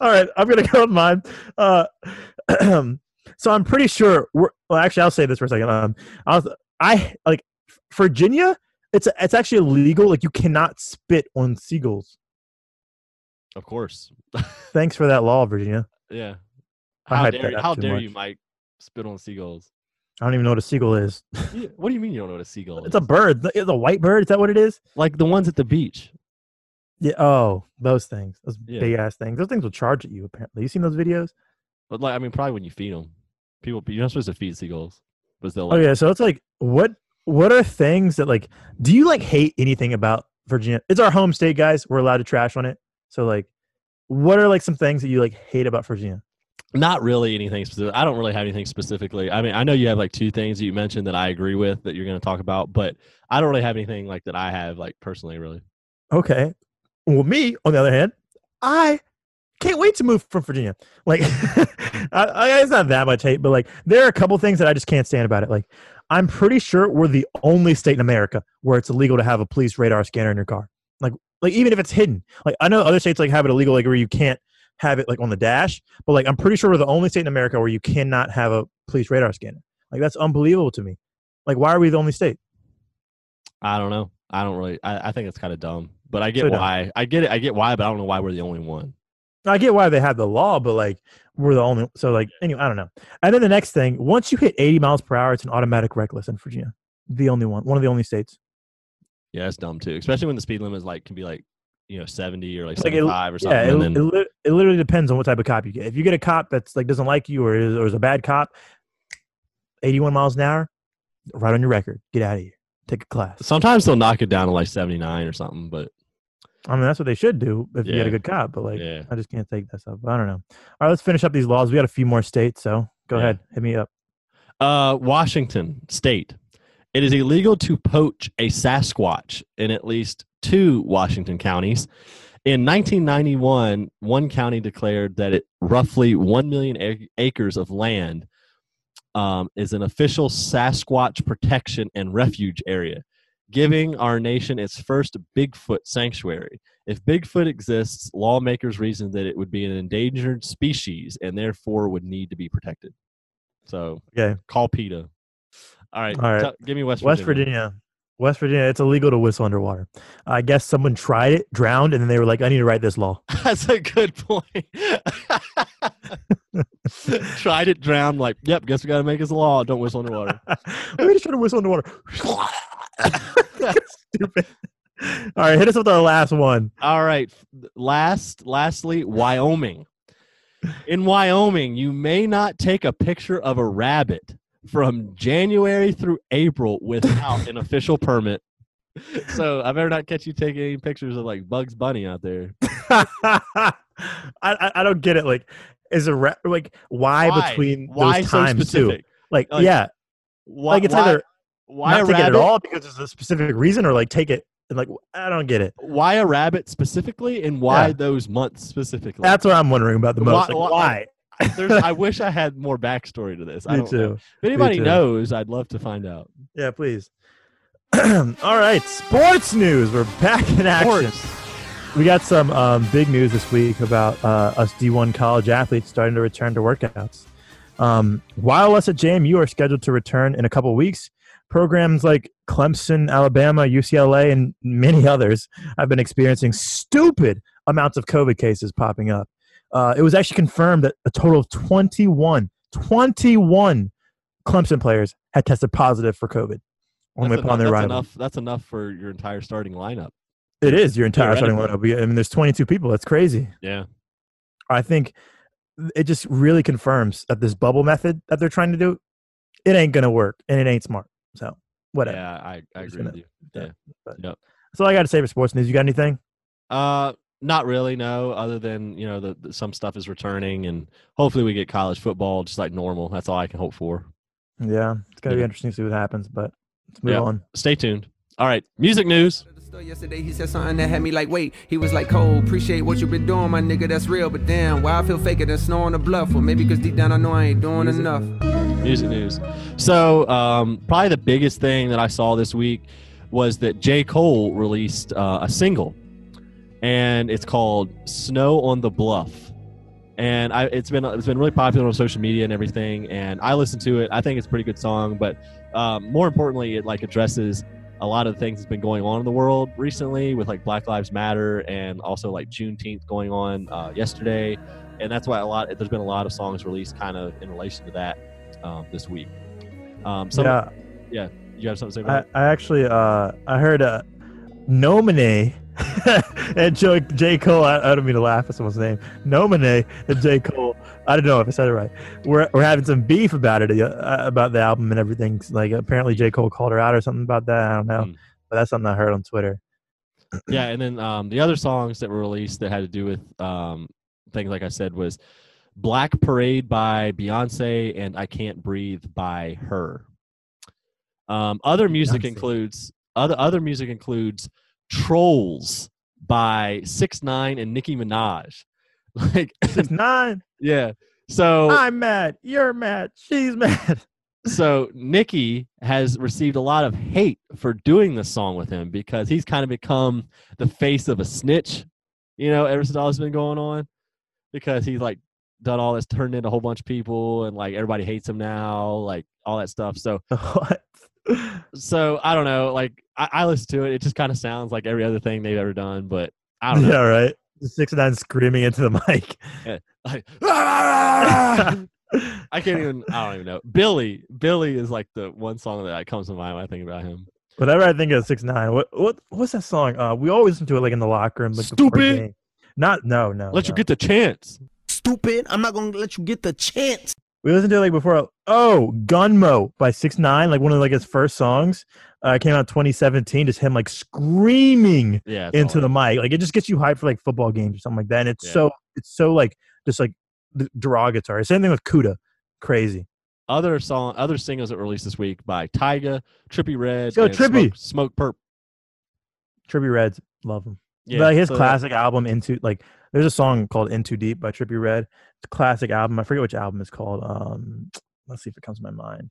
All right, I'm gonna go with mine. Uh, so I'm pretty sure. We're, well, actually, I'll say this for a second. Um, I was, I like Virginia. It's it's actually illegal. Like you cannot spit on seagulls. Of course. Thanks for that law, Virginia. Yeah. How dare how dare much. you, Mike, spit on seagulls? I don't even know what a seagull is. What do you mean you don't know what a seagull It's is? It's a bird. It's a white bird. Is that what it is? like the ones at the beach. Yeah. Oh, those things. Those Yeah. big ass things. Those things will charge at you. Apparently, you seen those videos? But like I mean probably when you feed them. People you're not supposed to feed seagulls. But they'll Oh yeah, so it's like what what are things that like do you like hate anything about Virginia? It's our home state, guys. We're allowed to trash on it. So like what are like some things that you like hate about Virginia? Not really anything specific. I don't really have anything specifically. I mean, I know you have like two things that you mentioned that I agree with that you're going to talk about, but I don't really have anything like that I have like personally, really. Okay. Well, me, on the other hand, I can't wait to move from Virginia. Like, I, I, it's not that much hate, but like, there are a couple things that I just can't stand about it. Like, I'm pretty sure we're the only state in America where it's illegal to have a police radar scanner in your car. Like, like even if it's hidden. Like, I know other states like have it illegal, like where you can't have it like on the dash. But like, I'm pretty sure we're the only state in America where you cannot have a police radar scanner. Like that's unbelievable to me. Like why are we the only state? I don't know. I don't really. I, I think it's kind of dumb, but I get So dumb. why. I get it. I get why, but I don't know why we're the only one. I get why they have the law, but like we're the only. So like anyway, I don't know. And then the next thing, once you hit 80 miles per hour, it's an automatic reckless in Virginia. The only one, one of the only states. Yeah, it's dumb too, especially when the speed limit is like can be like you know seventy or like Like, it- seventy five or something. Yeah, it, and it, then, li- it literally depends on what type of cop you get. If you get a cop that's like doesn't like you or is, or is a bad cop, 81 miles an hour, right on your record. Get out of here. Take a class. sometimes they'll knock it down to like seventy nine or something. But I mean, that's what they should do if you get a good cop. But like, yeah, I just can't take that stuff. I don't know. All right, let's finish up these laws. We got a few more states, so go Yeah. ahead, hit me up. Uh, Washington State. It is illegal to poach a Sasquatch in at least two Washington counties. In 1991, one county declared that it roughly 1 million acres of land um, is an official Sasquatch protection and refuge area, giving our nation its first Bigfoot sanctuary. If Bigfoot exists, lawmakers reasoned that it would be an endangered species and therefore would need to be protected. So Okay, call PETA. All right, All right. tell- give me West, West Virginia. West Virginia, it's illegal to whistle underwater. I guess someone tried it, drowned, and then they were like, "I need to write this law." That's a good point. Tried it, drowned. Like, yep. Guess we got to make this law. Don't whistle underwater. Let me just try to whistle underwater. Stupid. All right, hit us with our last one. All right. Last, lastly, Wyoming. In Wyoming, you may not take a picture of a rabbit from January through April without an official permit. So I better not catch you taking any pictures of like Bugs Bunny out there. I, I I don't get it. Like, is a ra- like why, between why those so times too? Like, Like, yeah, Why, like it's why, either why not a take it rabbit? at all because there's a specific reason, or like take it and like I don't get it. Why a rabbit specifically, and why Yeah. those months specifically? That's what I'm wondering about the Why- most. Like, why- why? There's, I wish I had more backstory to this. I Me don't know. too. If anybody too. knows, I'd love to find out. Yeah, please. All right, sports news. We're back in action. Sports. We got some um, big news this week about uh, us D1 college athletes starting to return to workouts. Um, while us at JMU are scheduled to return in a couple weeks, programs like Clemson, Alabama, UCLA, and many others have been experiencing stupid amounts of COVID cases popping up. Uh, it was actually confirmed that a total of 21, 21 Clemson players had tested positive for COVID on That's, upon enough, their that's enough. That's enough for your entire starting lineup. It is your entire starting lineup. I mean, there's 22 people. That's crazy. Yeah. I think it just really confirms that this bubble method that they're trying to do, it ain't gonna work and it ain't smart. So whatever. Yeah, I, I agree gonna- with you. Yeah. But- Yep. That's all I got to say for sports news. You got anything? Uh, not really. No, other than you know, the, the some stuff is returning, and hopefully we get college football just like normal. That's all I can hope for. Yeah, it's gonna be interesting to see what happens. But let's move Yeah. on. Stay tuned. All right, music news. At the store Yesterday he said something that had me like, wait. He was like, Cole, appreciate what you've been doing, my nigga. That's real, but damn, why I feel faker than snow on the bluff? Or maybe because deep down I know I ain't doing enough. Music news. So, um, probably the biggest thing that I saw this week was that J. Cole released uh, a single, and it's called "Snow on the Bluff." And I, it's been it's been really popular on social media and everything. And I listened to it. I think it's a pretty good song. But um, more importantly, it like addresses a lot of the things that's been going on in the world recently with like Black Lives Matter and also like Juneteenth going on uh, yesterday. And that's why a lot there's been a lot of songs released kind of in relation to that um, this week. Um, so yeah, yeah, you have something to say about I, I actually uh I heard uh Noname and Joe, J. Cole. I, I don't mean to laugh at someone's name. Noname and J. Cole. I don't know if I said it right. We're we're having some beef about it uh, about the album and everything. Like apparently J. Cole called her out or something about that. I don't know, Hmm. but that's something I heard on Twitter. Yeah, and then um, the other songs that were released that had to do with um, things like I said was Black Parade by Beyonce and I Can't Breathe by her. Um, other music Beyonce. includes other other music includes Trollz by Six Nine and Nicki Minaj. Like Six nine. yeah. So I'm mad. You're mad. She's mad. so Nicki has received a lot of hate for doing this song with him because he's kind of become the face of a snitch, you know, ever since all this has been going on. Because he's like done all this, turned into a whole bunch of people, and like everybody hates him now, like all that stuff. So what? So I don't know. Like I, I listen to it, it just kind of sounds like every other thing they've ever done, but I don't know. Yeah, right. Six nine screaming into the mic. Like, I can't even. I don't even know. Billy. Billy is like the one song that comes to mind when I think about him. Whenever I think of six nine, what what what's that song? Uh, we always listen to it like in the locker room. Like Stupid. Not no no. Let you get the chance. Stupid. I'm not gonna let you get the chance. We listened to it like before. Oh, Gummo by Six Nine, like one of like his first songs. Uh, came out 2017. Just him like screaming Yeah. into the mic. Like it just gets you hyped for like football games or something like that. And it's Yeah. so it's so like just like derogatory. Same thing with Kooda. Crazy. other song, other singles that were released this week by Tyga, Trippie Redd, go, and Trippy. Smoke, Smoke Perp. Trippie Redds, love him. Yeah, like his so that- classic album into like there's a song called "In Too Deep by Trippie Redd. It's a classic album. I forget which album it's called. Um, let's see if it comes to my mind.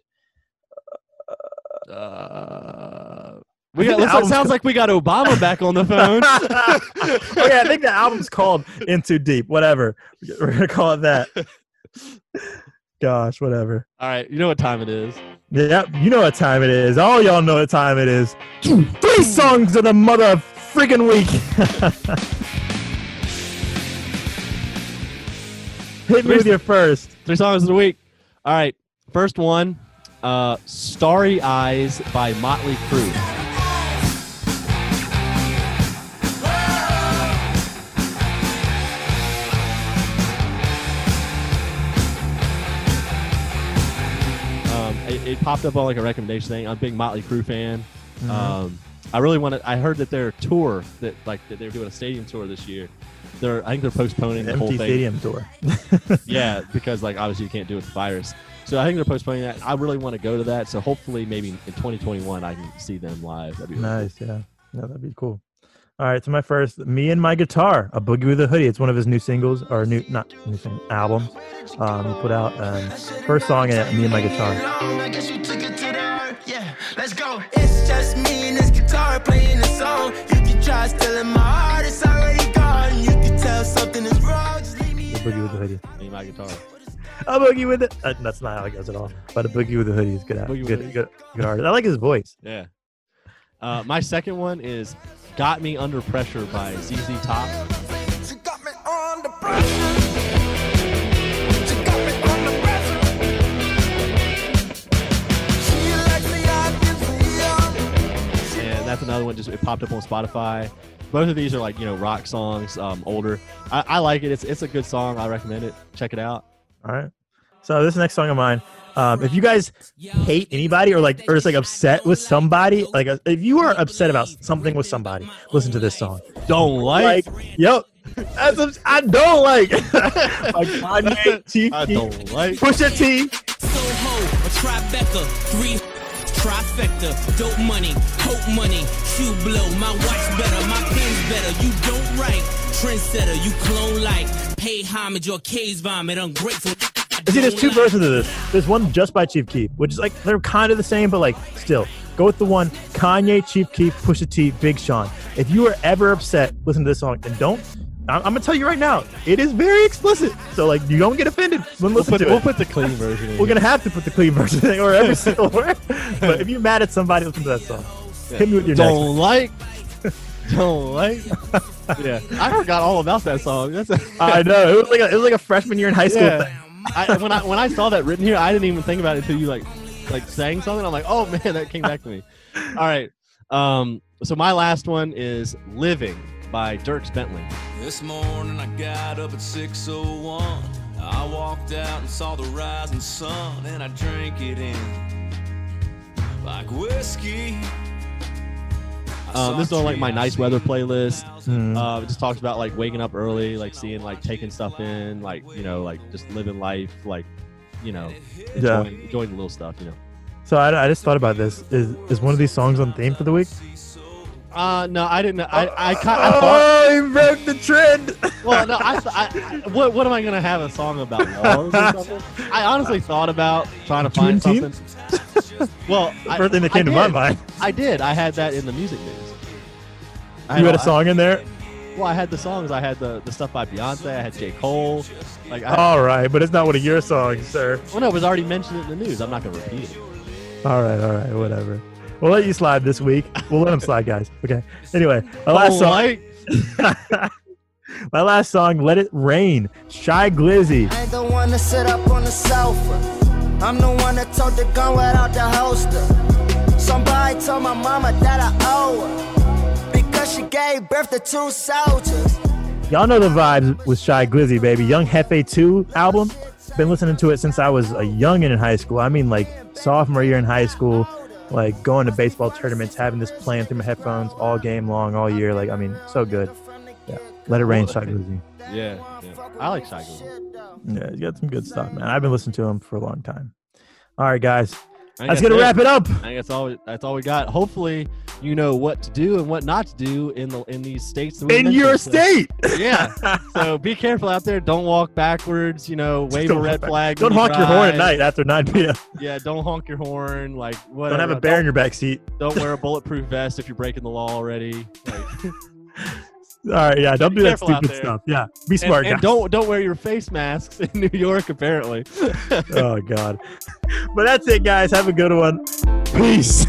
Uh, we got, the looks like, album's sounds like we got Obama back on the phone. oh yeah, I think the album's called "In Too Deep. Whatever. We're gonna call it that. Gosh, whatever. All right, you know what time it is. Yep, you know what time it is. All y'all know what time it is. Three songs of the mother freaking week. Hit me with your first. Three songs of the week. All right, first one, uh, "Starry Eyes" by Motley Crue. Um, it, popped up on like a recommendation thing. I'm a big Motley Crue fan. Mhm. Um, I really want to. I heard that their tour that like that they're doing a stadium tour this year. They're I think they're postponing the whole Empty thing. stadium tour. yeah, because like obviously you can't do it with the virus. So I think they're postponing that. I really want to go to that. So hopefully maybe in 2021 I can see them live. That'd be really Nice, yeah. Yeah, that'd be cool. All right, so my first, me and my guitar, a boogie with a hoodie. It's one of his new singles or new, not new single, album. Um, he put out um, first song in it, me and my guitar. This guitar playing the song. You can try stealing my heart, it's already gone. You can tell something is wrong. Just leave me A boogie with a hoodie. cool. Me and my guitar. A boogie with it. Uh, that's not how it goes at all. But a boogie with a hoodie is good. Boogie with good, good, good artist. I like his voice. Yeah. Uh, my second one is "Got Me Under Pressure" by ZZ Top. That's another one. Just it popped up on Spotify. Both of these are like you know rock songs, um, older. I, I like it. It's it's a good song. I recommend it. Check it out. All right. So this next song of mine, um, if you guys hate anybody or like or just like upset with somebody, like uh, if you are upset about something with somebody, listen to this song. Don't like. Yep. That's a, I don't like. like Kanye, Chief I don't like. Pusha T. Soho, a Tribeca, three trifecta, dope money, hope money, shoe blow, my watch better, my pen's better, you don't write, trendsetter, you clone like, pay homage or case vomit, ungrateful. See, there's two versions of this. There's one just by Chief Keef, which is like they're kind of the same, but like still. Go with the one Kanye, Chief Keef, Pusha T, Big Sean. If you are ever upset, listen to this song and don't. I'm, I'm gonna tell you right now, it is very explicit. So like, you don't get offended when We'll listen put, to we'll it. put the clean version. In We're here. gonna have to put the clean version in, or every single word. But if you're mad at somebody, listen to that song. Hit me with your next. don't like. Don't like. yeah, I forgot all about that song. That's a, I know it was like a, it was like a freshman year in high school Yeah. thing. I, when I when I saw that written here, I didn't even think about it until you like like saying something. I'm like, oh man, that came back to me. All right. Um. So my last one is "Living" by Dierks Bentley. This morning I got up at 6:01. I walked out and saw the rising sun, and I drank it in like whiskey. Um, this is on like my nice weather playlist. Hmm. Uh, it just talks about like waking up early, like seeing, like taking stuff in, like you know, like just living life, like you know, Yeah. enjoying, enjoying the little stuff, you know. So I, I just thought about this. Is is one of these songs on theme for the week? Uh, no, I didn't. I I, ki- I thought. Oh, he broke the trend. Well, no, I, I, I what what am I gonna have a song about laws or something? I honestly thought about trying to find Juneteenth? something. Well, The I- first thing that I came to my did. mind. I did. I had that in the music news. I You had a song in there. Well, I had the songs. I had the, the stuff by Beyonce. I had J. Cole. Like, I, All right, but it's not one of your songs, sir. well, no, it was already mentioned in the news. I'm not gonna repeat it. All right, all right, whatever. We'll let you slide this week. We'll let him slide, guys. Okay. Anyway, my last song. my last song, "Let It Rain." Shy Glizzy. I ain't the one to sit up on the sofa. I'm the one that told the gun without the holster. Somebody told my mama that I owe her because she gave birth to two soldiers. Y'all know the vibes with Shy Glizzy, baby. Young Jefe 2 album. Been listening to it since I was a youngin' in high school. I mean, like sophomore year in high school, like going to baseball tournaments, having this playing through my headphones all game long, all year. Like, I mean, so good. Yeah. Let it rain, Shy Glizzy. Yeah, yeah. I like Shy Glizzy. Yeah, you got some good stuff, man. I've been listening to him for a long time. All right, guys. That's gonna it. wrap it up. I think that's all. That's all we got. Hopefully, you know what to do and what not to do in the in these states. That we In your So- state. yeah. So be careful out there. Don't walk backwards. You know, wave a red flag. Don't you honk your horn at night after 9 p.m. Yeah, don't honk your horn. Like whatever. Don't have a bear in your back seat. Don't wear a bulletproof vest if you're breaking the law already. Like, All right, yeah, don't be do that stupid stuff. Yeah, be and- smart, and, guys. don't don't wear your face masks in New York. Apparently. oh God. But that's it, guys. Have a good one. Peace.